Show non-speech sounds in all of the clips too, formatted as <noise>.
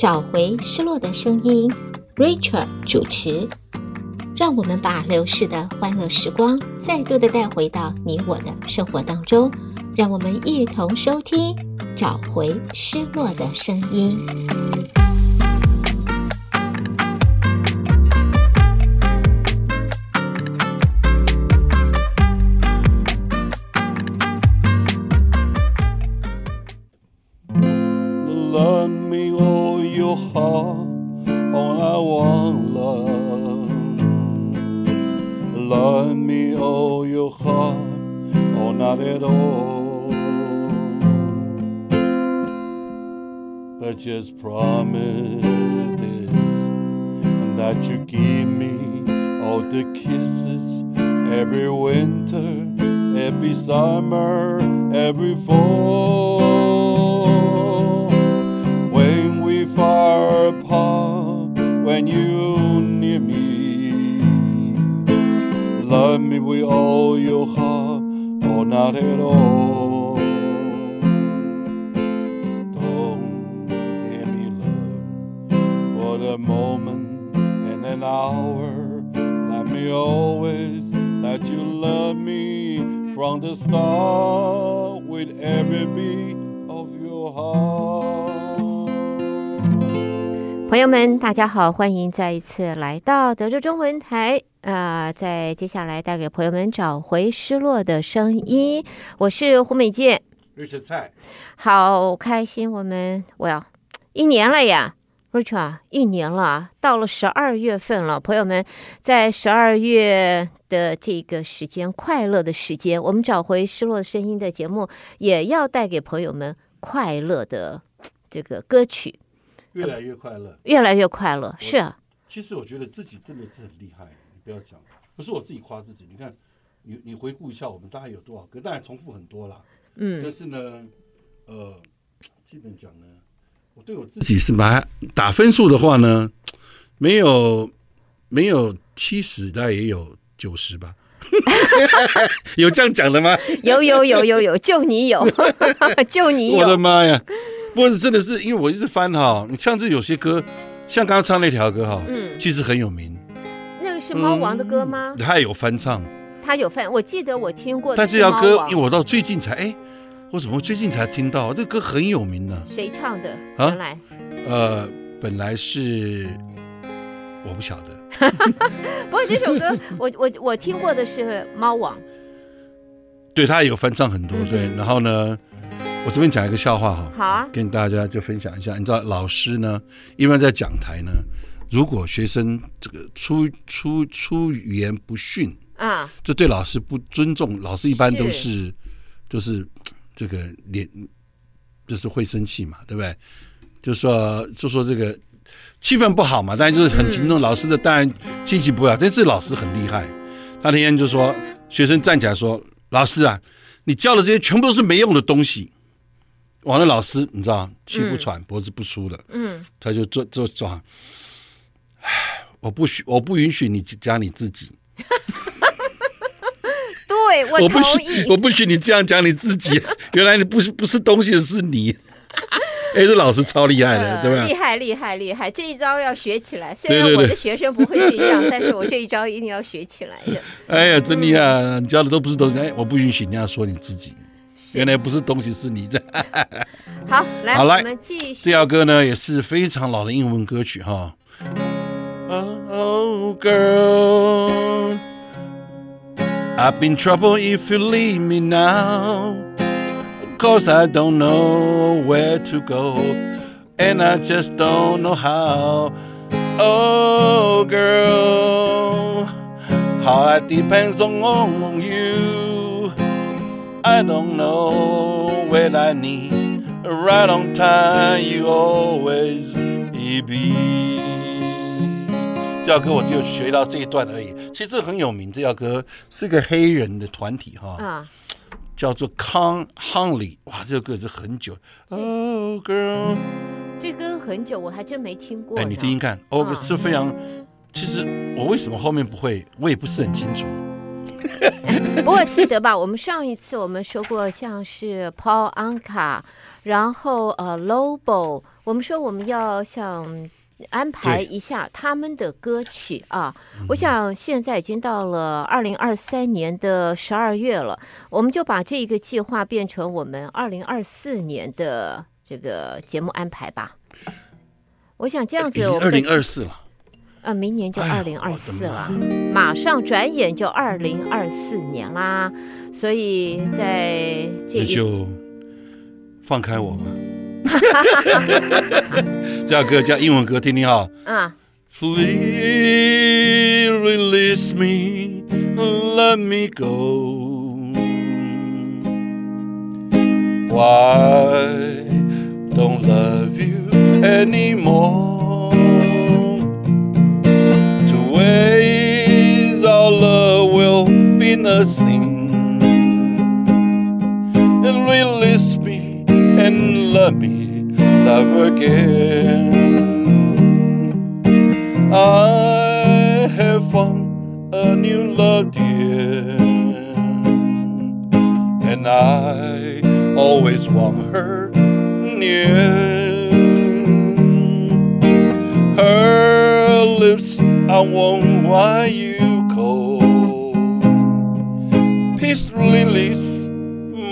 找回失落的声音，Rachel 主持，让我们把流逝的欢乐时光再度的带回到你我的生活当中，让我们一同收听，找回失落的声音。just promise this, and that you give me all the kisses every winter, every summer, every fall. When we far apart, when you near me, love me with all your heart or not at all. 朋友们，大家好，欢迎再一次来到德州中文台啊、呃！在接下来带给朋友们找回失落的声音，我是胡美健，好开心，我们我要一年了呀。Richard，一年了，到了十二月份了。朋友们，在十二月的这个时间，快乐的时间，我们找回失落声音的节目，也要带给朋友们快乐的这个歌曲。越来越快乐，越来越快乐，是啊。其实我觉得自己真的是很厉害，你不要讲，不是我自己夸自己。你看，你你回顾一下，我们大概有多少歌？当然重复很多啦。嗯。但是呢，呃，基本讲呢。我对我自己是蛮打分数的话呢，没有没有七十，大概也有九十吧。<laughs> 有这样讲的吗？有有有有有，就你有，<laughs> 就你有。我的妈呀！不过真的是，因为我一直翻哈，你像这有些歌，像刚刚唱那条歌哈，嗯，其实很有名。那个是猫王的歌吗？他有翻唱，他有翻，我记得我听过。但这条歌，因为我到最近才哎。我怎么最近才听到这个歌很有名呢？谁唱的？原来，呃，本来是我不晓得。<laughs> 不过这首歌，我我我听过的是猫王。对，他也有翻唱很多。对，然后呢，我这边讲一个笑话哈。好啊。跟大家就分享一下，你知道老师呢，一般在讲台呢，如果学生这个出出出语言不逊啊，就对老师不尊重，老师一般都是就是。这个脸就是会生气嘛，对不对？就说就说这个气氛不好嘛，当然就是很激动。老师的当然心情不好，但是老师很厉害。他那天就说，学生站起来说：“老师啊，你教的这些全部都是没用的东西。”完了，老师你知道气不喘，脖子不舒的，嗯，他就坐坐坐，唉，我不许，我不允许你讲你自己。<laughs> 对，我，我不许，我不许你这样讲你自己。<laughs> 原来你不是不是东西，是你。哎，这老师超厉害的，对吧？厉害，厉害，厉害！这一招要学起来。虽然我的学生不会这样，<laughs> 但是我这一招一定要学起来的。哎呀，真厉害！你教的都不是东西，哎，我不允许你要说你自己。原来不是东西，是你。<laughs> 好，来，好来，我们继续。这首歌呢也是非常老的英文歌曲哈。Oh girl。I've been trouble if you leave me now, cause I don't know where to go, and I just don't know how. Oh, girl, how I depends on on you. I don't know what I need, right on time you always be. 这首歌我只有学到这一段而已，其实很有名。这首歌是个黑人的团体哈，啊、叫做 Con Honley。哇，这首歌是很久。Oh girl，这歌很久，我还真没听过。哎，你听听看，哦，是非常。其实我为什么后面不会，我也不是很清楚。<laughs> 不过记得吧，我们上一次我们说过，像是 Paul Anka，然后呃 Lobo，我们说我们要像安排一下他们的歌曲啊。我想现在已经到了二零二三年的十二月了，我们就把这个计划变成我们二零二四年的这个节目安排吧。我想这样子二零二四了。呃，明年就二零二四了，马上转眼就二零二四年啦，所以在这一就放开我吧。<laughs> 这歌叫英文歌，听听哈。啊。Please release me, let me go. Why don't love you anymore? Nothing And let me love again. I have found a new love, dear, and I always want her near. Her lips I want why you call. Please release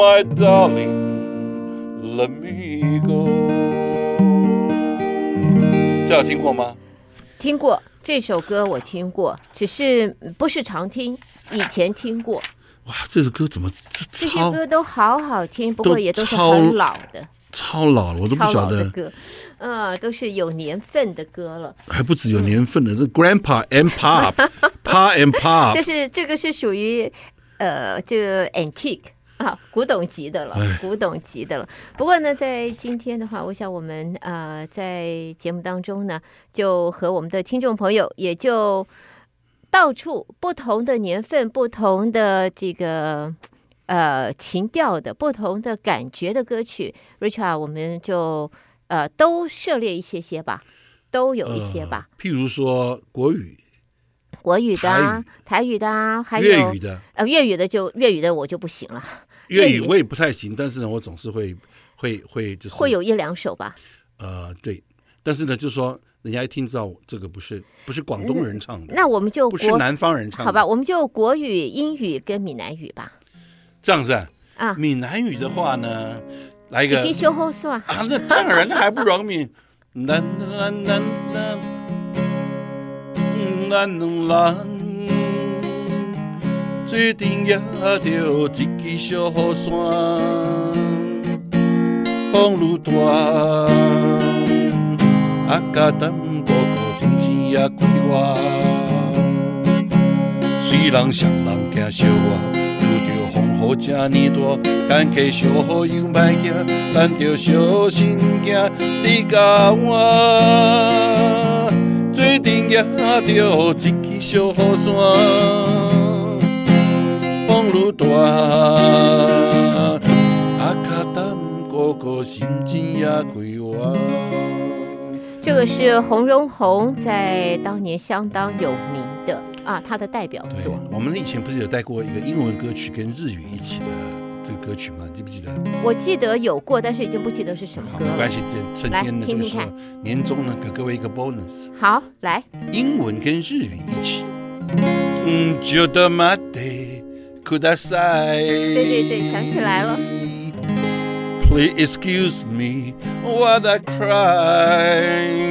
my darling。这有听过吗？听过这首歌，我听过，只是不是常听，以前听过。哇，这首歌怎么这这些歌都好好听，不过也都是很老的，超老了，我都不晓得。歌，嗯，都是有年份的歌了，还不止有年份的，这 Grandpa and Pop，Pa and Pop，<laughs> 这是这个是属于。呃，这个 antique 啊，古董级的了，古董级的了。不过呢，在今天的话，我想我们呃在节目当中呢，就和我们的听众朋友，也就到处不同的年份、不同的这个呃情调的、不同的感觉的歌曲，Richard，我们就呃都涉猎一些些吧，都有一些吧。呃、譬如说国语。国语的、啊、台语的啊，还有粤语的。呃，粤语的就粤语的我就不行了。粤语我也不太行，但是呢，我总是会会会就是会有一两首吧。呃，对，但是呢，就是说人家一听知道这个不是不是广东人唱的，嗯、那我们就不是南方人唱的，好吧？我们就国语、英语跟闽南语吧。这样子啊？啊闽南语的话呢，来一个。几小号算啊？那当然还不容易。做阵也着一支小雨伞，风愈大，啊，甲咱哥哥心情也快活。虽然双人行小可，遇着风雨这呢大，坎坷小雨又莫惊，咱着小心行，你甲我。做阵也着一支小雨伞，风愈大，啊，卡担哥哥心情也归我。这个是洪荣宏在当年相当有名的啊，他的代表作。我们以前不是有带过一个英文歌曲跟日语一起的这个歌曲吗？记不记得？我记得有过，但是已经不记得是什么歌了。没关系，这趁天的这个时候，年终呢，给各位一个 bonus。好，来，英文跟日语一起。嗯，ちょっと待って ください。对对对，想起来了。Please excuse me while I cry.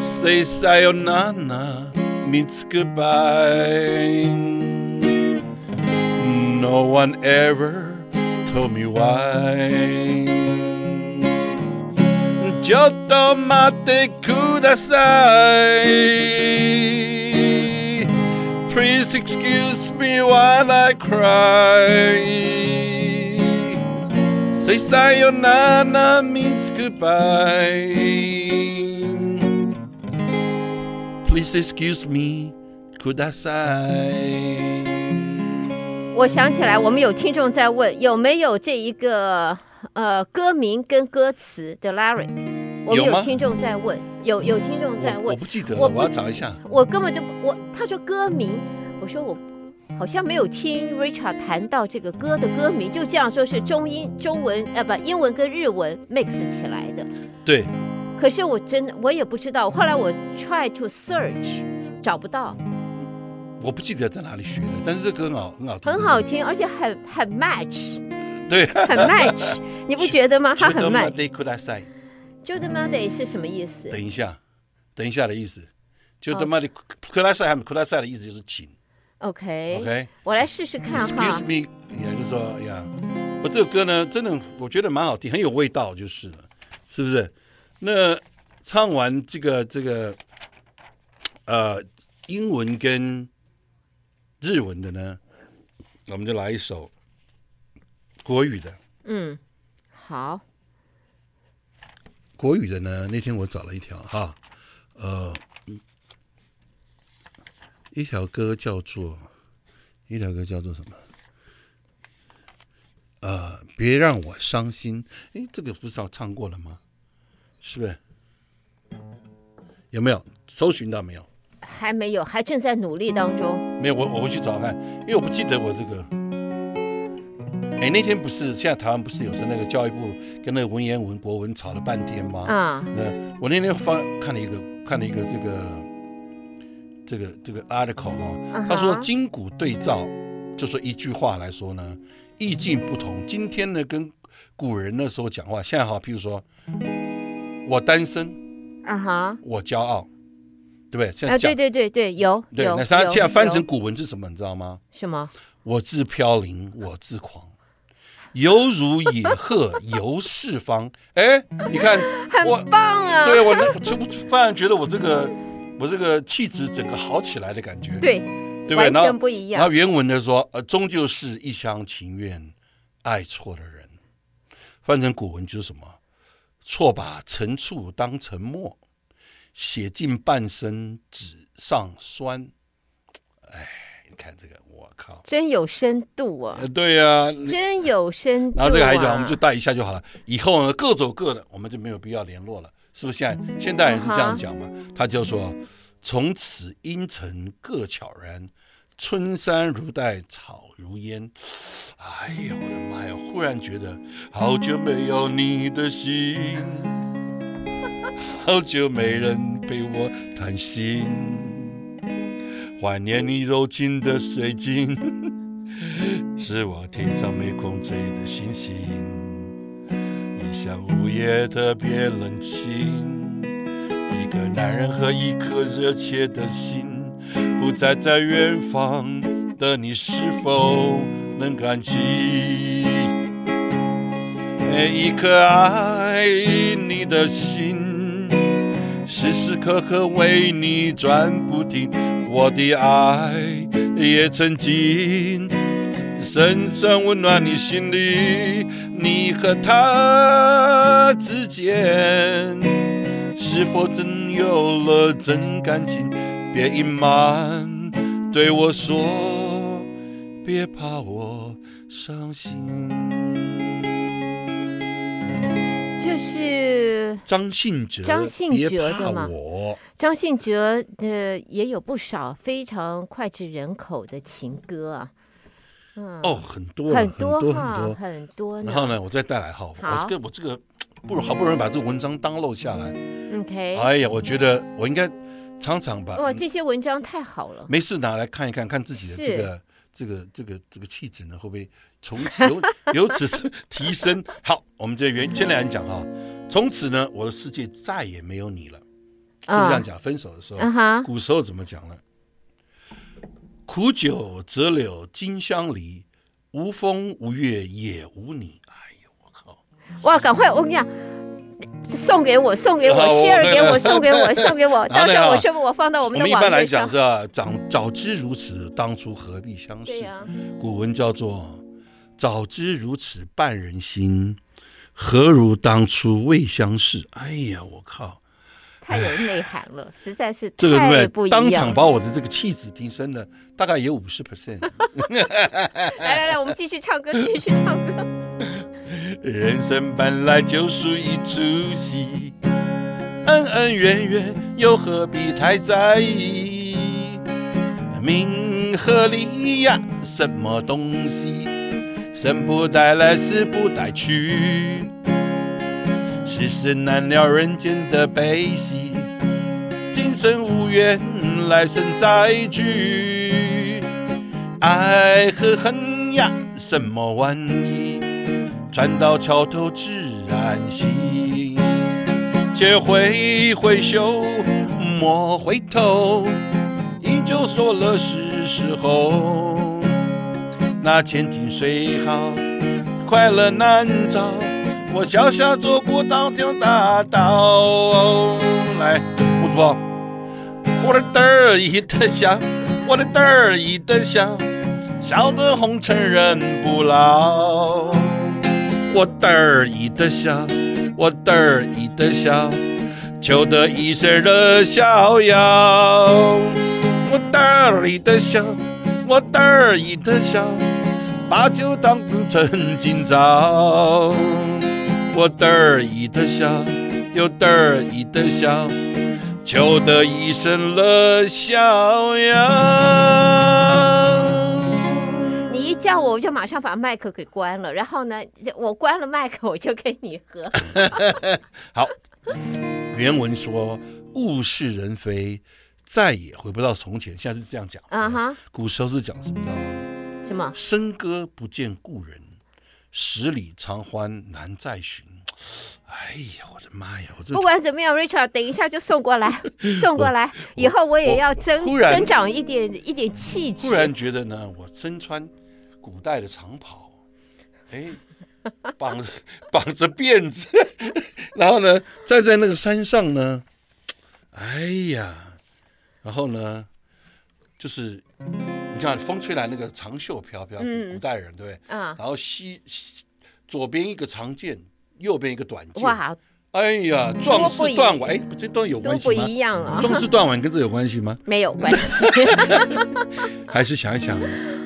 Say sayonara means goodbye. No one ever told me why. ちょっと待ってください Please excuse me while I cry. Say sayonara means goodbye. Please excuse me ください我想起来，我们有听众在问有没有这一个呃歌名跟歌词的 lyric。我们有听众在问， 有有听众在问，我，我不记得了，我，我要找一下。我根本就我他说歌名，我说我好像没有听 Richard 谈到这个歌的歌名，就这样说是中英中文呃不英文跟日文 mix 起来的。对。可是我真的我也不知道，后来我 try to search 找不到。我不记得在哪里学的，但是这歌很好很好听。很好听，而且很很 match。<laughs> 对，很 match，你不觉得吗？<laughs> 他很 match。就他妈的是什么意思？等一下，等一下的意思。就他妈的克拉塞还没克拉塞的意思就是请。OK OK，我来试试看哈。Excuse me，也就是说呀，我这首歌呢，真的我觉得蛮好听，很有味道，就是了，是不是？那唱完这个这个，呃，英文跟日文的呢，我们就来一首国语的。嗯，好。国语的呢，那天我找了一条哈，呃。一条歌叫做，一条歌叫做什么？呃，别让我伤心。哎，这个不是要唱过了吗？是不是？有没有搜寻到没有？还没有，还正在努力当中。没有，我我回去找看，因为我不记得我这个。哎，那天不是现在台湾不是有时那个教育部跟那个文言文国文吵了半天吗？啊。那我那天翻看了一个，看了一个这个。这个这个 article 啊，他说今古对照，就说一句话来说呢，意境不同。今天呢，跟古人那时候讲话，现在好，譬如说，我单身，啊哈，我骄傲，对不对？现在讲，对对对对，有对。那他现在翻成古文是什么？你知道吗？什么？我自飘零，我自狂，犹如野鹤游四方。哎，你看，<laughs> 很棒啊！对我，就突然觉得我这个。我这个气质整个好起来的感觉，对，对完全不一样。然后原文的说，呃，终究是一厢情愿，爱错的人。翻成古文就是什么？错把陈醋当成墨，写尽半生纸上酸。哎，你看这个，我靠，真有深度啊！对呀、啊，真有深度、啊。然后这个还讲，我们就带一下就好了。以后呢，各走各的，我们就没有必要联络了。是不是现在现代人是这样讲嘛？他就说：“从此阴沉各悄然，春山如黛，草如烟。”哎呀，我的妈呀！忽然觉得好久没有你的心，<laughs> 好久没人陪我谈心，怀念你柔情的水晶，是我天上没空追的星星。像午夜特别冷清，一个男人和一颗热切的心，不再在远方的你是否能感激？一颗爱你的心，时时刻刻为你转不停，我的爱也曾经。深深温暖你心里，你和他之间是否真有了真感情？别隐瞒，对我说，别怕我伤心。是张信哲，张信哲的吗？张信哲的也有不少非常脍炙人口的情歌啊。嗯、哦，很多很多很多很多。然后呢，我再带来哈，我这个我这个不如好不容易把这个文章 download 下来。OK。哎呀，我觉得我应该常常把哇，这些文章太好了。没事拿来看一看，看自己的这个这个这个这个气质呢，会不会从此由 <laughs> 由此提升？好，我们这原先来讲哈，从此呢，我的世界再也没有你了，是不是这样讲？分手的时候，哦、古时候怎么讲呢？苦酒折柳金香离，无风无月也无你。哎呦，我靠！哇，赶快我跟你讲，送给我，送给我，share 给我，送给我，送给我。到时候我说我放到我们的网页上。我们一般来讲是啊？早早知如此，当初何必相识？啊、古文叫做“早知如此半人心，何如当初未相识”。哎呀，我靠！太有内涵了，实在是这个太不一样。当场把我的这个气质提升了，大概有五十 <laughs> percent。来来来，我们继续唱歌，继续唱歌。人生本来就属一出戏，恩恩怨怨又何必太在意？名和利呀？什么东西？生不带来，死不带去，世事难料，人间的悲喜。今生无缘，来生再聚。爱和恨呀，什么玩意？船到桥头自然行。且挥挥袖，莫回头。依旧说了是时候。那千金虽好，快乐难找。我小小走过当条大道。来，不错。我的得意的笑，我的得意的笑，笑得红尘人不老。我得意的笑。我得意的笑，求得一生的逍遥。我得意的笑，我得意的笑，把酒当成今朝。我得意的笑，又得意的笑，求得一生的逍遥。叫我，我就马上把麦克给关了。然后呢，我关了麦克，我就给你喝。<laughs> 好，原文说物是人非，再也回不到从前。现在是这样讲啊哈。Uh huh. 古时候是讲什么？知道吗？什么？笙歌不见故人，十里长欢难再寻。哎呀，我的妈呀！我这不管怎么样，Richard，等一下就送过来，<laughs> 送过来。以后我也要增增长一点一点气质。忽然觉得呢，我身穿。古代的长袍，哎，绑着 <laughs> 绑着辫子，<laughs> 然后呢，站在那个山上呢，哎呀，然后呢，就是你看风吹来，那个长袖飘飘，嗯、古代人对不对？啊、然后西西左边一个长剑，右边一个短剑。哇哎呀，壮士断腕，哎，这都有关系吗？不一样啊。<laughs> 壮士断腕跟这有关系吗？没有关系。还是想一想，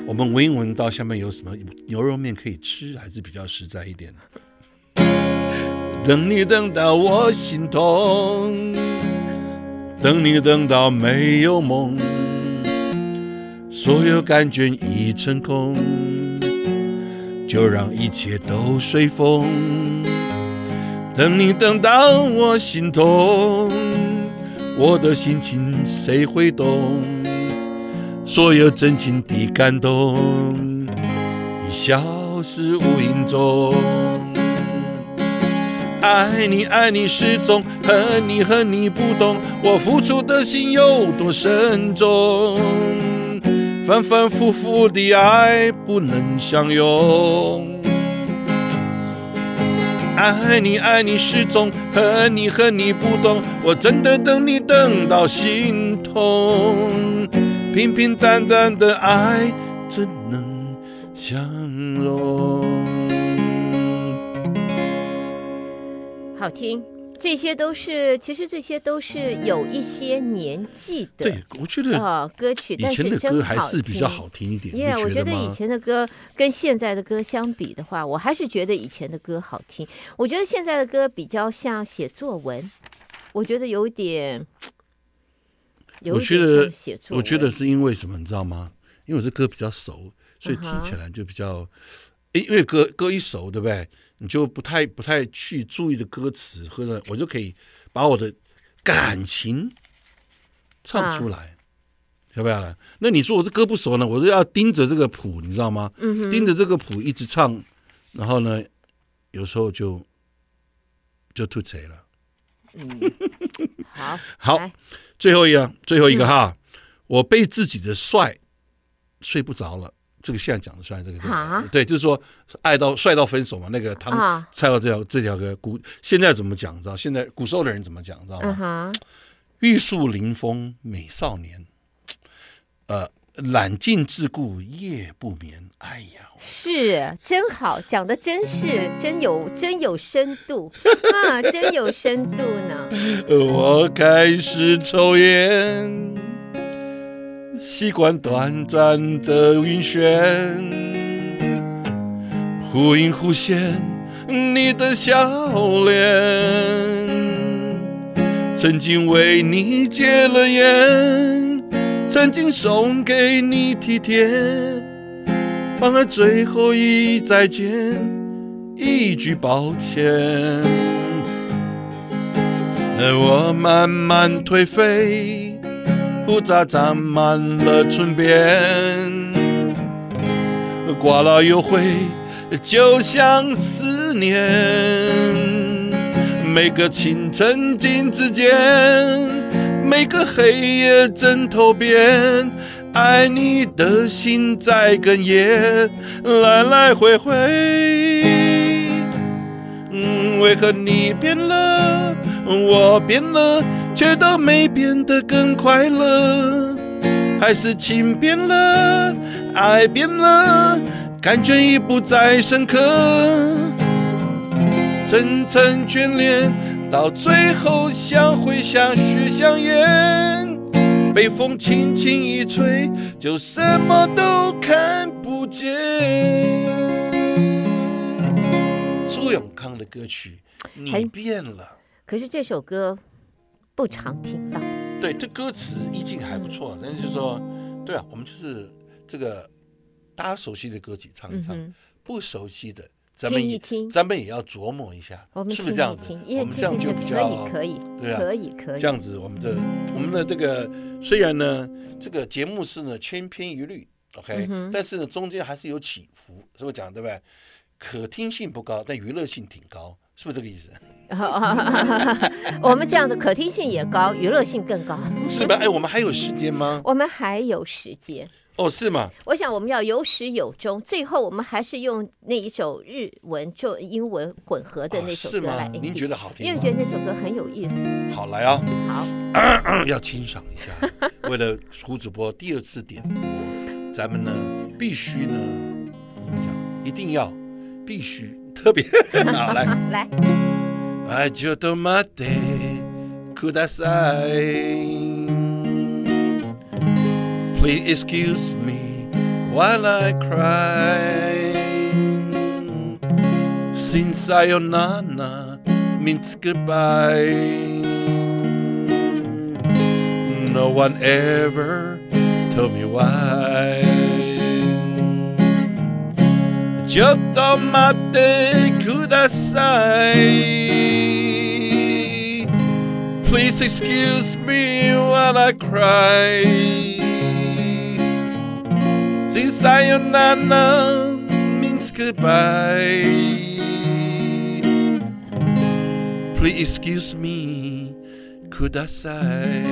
我们闻一闻到下面有什么牛肉面可以吃，还是比较实在一点的。等你等到我心痛，等你等到没有梦，所有感觉已成空，就让一切都随风。等你等到我心痛，我的心情谁会懂？所有真情的感动已消失无影踪。爱你爱你始终，恨你恨你不懂，我付出的心有多深重？反反复复的爱不能相拥。爱你爱你始终，恨你恨你不懂，我真的等你等到心痛。平平淡淡的爱怎能相容？好听。这些都是，其实这些都是有一些年纪的。对，我觉得啊，歌曲以前的歌还是比较好听一点。耶，yeah, 我觉得以前的歌跟现在的歌相比的话，我还是觉得以前的歌好听。我觉得现在的歌比较像写作文，我觉得有点，有点写作。我觉得，我觉得是因为什么，你知道吗？因为我这歌比较熟，所以听起来就比较，诶、uh，huh. 因为歌歌一熟，对不对？你就不太不太去注意的歌词，或者我就可以把我的感情唱出来，晓不晓得？那你说我这歌不熟呢，我就要盯着这个谱，你知道吗？嗯、盯着这个谱一直唱，然后呢，有时候就就吐词了。嗯，好，好，最后一个，最后一个哈，嗯、我被自己的帅睡不着了。这个现在讲的帅，这个对，对，就是说爱到帅到分手嘛。那个唐蔡到这条这条歌，古现在怎么讲？知道？现在古时候的人怎么讲？知道吗？玉树临风美少年，呃，揽镜自顾夜不眠。哎呀，是真好，讲的真是真有真有深度 <laughs> 啊，真有深度呢。我开始抽烟。习惯短暂的晕眩，忽隐忽现你的笑脸。曾经为你戒了烟，曾经送给你体贴，反而最后一再见，一句抱歉。而我慢慢颓废，胡渣长满了唇边，刮了又挥，就像思念。每个清晨镜子间。每个黑夜枕头边，爱你的心在哽咽，来来回回。嗯，为何你变了，我变了，却都没变得更快乐？还是情变了，爱变了，感觉已不再深刻。层层眷恋。到最后像会像雪像烟，被风轻轻一吹，就什么都看不见。苏永康的歌曲，你变了。可是这首歌不常听到。对，这歌词意境还不错，但是就是说，对啊，我们就是这个大家熟悉的歌曲唱一唱，嗯、不熟悉的。咱们也听，咱们也要琢磨一下，我们是不是这样子？我们这样就比较可以，可以，对啊，可以，可以。这样子，我们的我们的这个虽然呢，这个节目是呢千篇一律，OK，但是呢中间还是有起伏，是不是讲对不对？可听性不高，但娱乐性挺高，是不是这个意思？<laughs> 我们这样子可听性也高，娱乐性更高，<laughs> 是吧？哎，我们还有时间吗？我们还有时间。哦，是吗？我想我们要有始有终，最后我们还是用那一首日文就英文混合的那首歌来、哦。您觉得好听？因为觉得那首歌很有意思。好，来啊、哦！好咳<coughs> 咳，要清赏一下。<laughs> 为了胡主播第二次点播，咱们呢必须呢怎么讲？一定要必须特别<laughs> 好来来。<laughs> 爱就多么的ください Please excuse me while I cry. Since sayonara means goodbye. No one ever told me why. Jotto mate kudasai. Please excuse me while I cry. Sayonara means goodbye. Please excuse me, ください。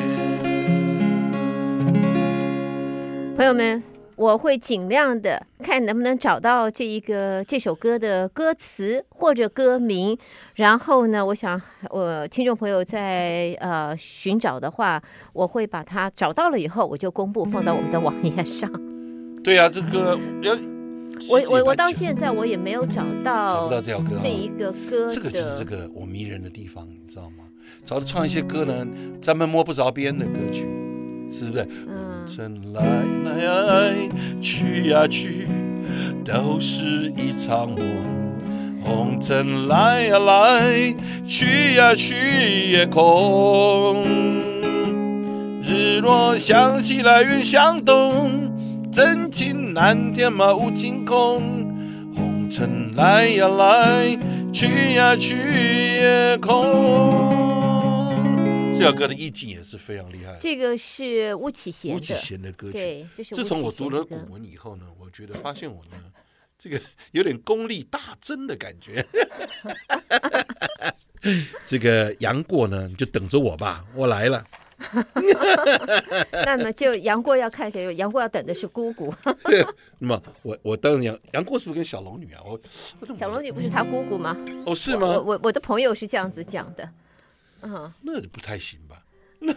朋友们，我会尽量的看能不能找到这一个这首歌的歌词或者歌名，然后呢，我想我听众朋友在呃寻找的话，我会把它找到了以后，我就公布放到我们的网页上。 对呀、啊，这个要我我我到现在我也没有找到找不到这首歌，这一个歌，这个就是这个我迷人的地方，你知道吗？找着唱一些歌呢，咱们摸不着边的歌曲，是不是？嗯。红尘来来去呀去，都是一场梦。红尘来呀来，去呀去也空。日落向西来，云向东。真情难填满，无情空。红尘来呀来，去呀去也空。这首歌的意境也是非常厉害。这个是巫启贤的。巫启贤的歌曲。对，自从我读了古文以后呢，我觉得发现我呢，<laughs> 这个有点功力大增的感觉。<laughs> 这个杨过呢，你就等着我吧，我来了。<laughs> 那么就杨过要看谁？杨过要等的是姑姑。<laughs> 那么我我当杨杨过是不是跟小龙女啊？我，我小龙女不是他姑姑吗？哦，是吗？我我，我的朋友是这样子讲的。嗯，那就不太行吧？<laughs> 是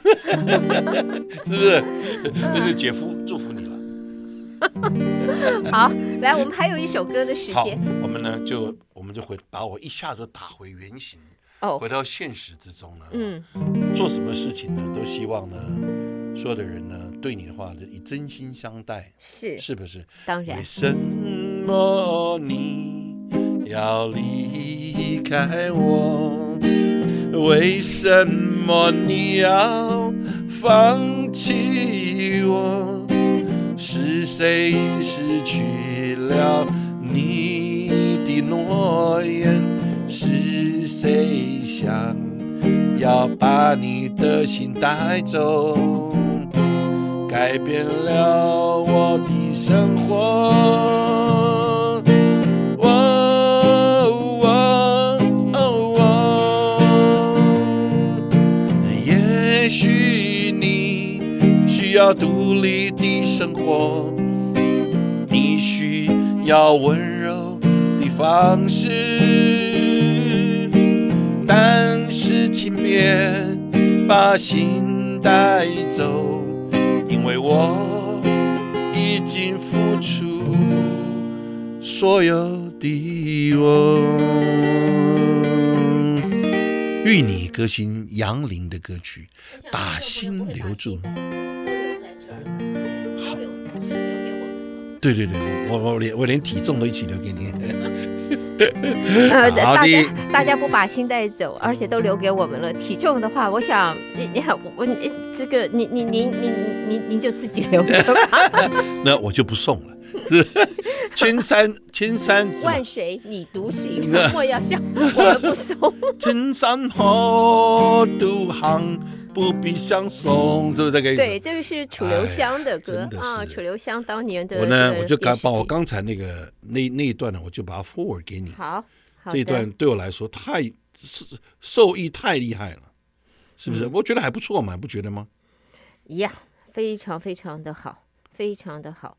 不是？那是姐夫祝福你了。好，来，我们还有一首歌的时间。我们呢就我们就会把我一下子打回原形。哦，回到现实之中呢，嗯，做什么事情呢，都希望呢，所有的人呢，对你的话就以真心相待，是是不是？当然。为什么你要离开我？为什么你要放弃我？是谁失去了你的诺言？是谁想要把你的心带走？改变了我的生活。也许你需要独立的生活，你需要温柔的方式，是请别把心带走，因为我已经付出所有的我。与你歌星杨林的歌曲《把心留住》。对对对，我我连我连体重都一起留给你。<laughs> 呃，大家大家不把心带走，而且都留给我们了。体重的话，我想你你我你这个你你您您您您就自己留着吧。<laughs> 那我就不送了。<laughs> 千山千山万水你独行，莫要笑，我们不送。千山河独航。不必相送，是不是这个意思？对，这个是楚留香的歌的啊，楚留香当年的。我呢，我就刚把我刚才那个那那一段呢，我就把它 forward 给你。好，好这一段对我来说太受益太厉害了，是不是？嗯、我觉得还不错嘛，不觉得吗？呀，非常非常的好，非常的好。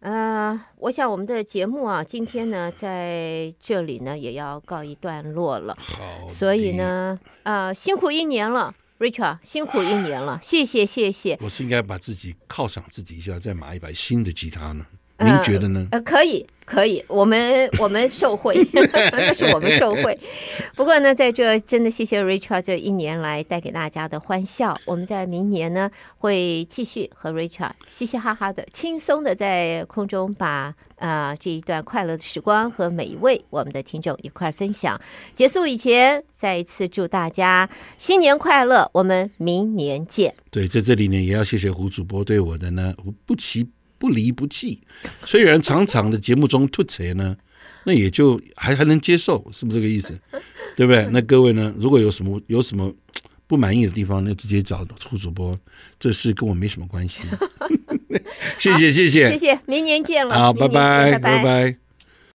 呃，我想我们的节目啊，今天呢，在这里呢，也要告一段落了。好，所以呢，呃，辛苦一年了。Richard，辛苦一年了，谢谢谢谢。我是应该把自己犒赏自己一下，再买一把新的吉他呢？您觉得呢？呃，呃可以。可以，我们 <laughs> 我们受贿，<laughs> 那是我们受贿。不过呢，在这真的谢谢 Richard 这一年来带给大家的欢笑。我们在明年呢会继续和 Richard 嘻嘻哈哈的、轻松的在空中把啊、呃、这一段快乐的时光和每一位我们的听众一块分享。结束以前，再一次祝大家新年快乐，我们明年见。对，在这里呢也要谢谢胡主播对我的呢不期。不离不弃，虽然常常的节目中吐槽呢，那也就还还能接受，是不是这个意思？对不对？<laughs> 那各位呢，如果有什么有什么不满意的地方，那直接找胡主播，这事跟我没什么关系。<laughs> <laughs> 谢谢谢谢谢谢，明年见了，好，拜拜拜拜。拜拜。